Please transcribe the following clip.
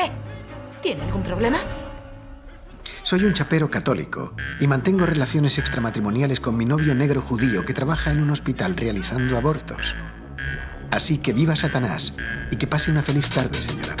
¿Eh? ¿Tiene algún problema? Soy un chapero católico y mantengo relaciones extramatrimoniales con mi novio negro judío que trabaja en un hospital realizando abortos. Así que viva Satanás y que pase una feliz tarde, señora.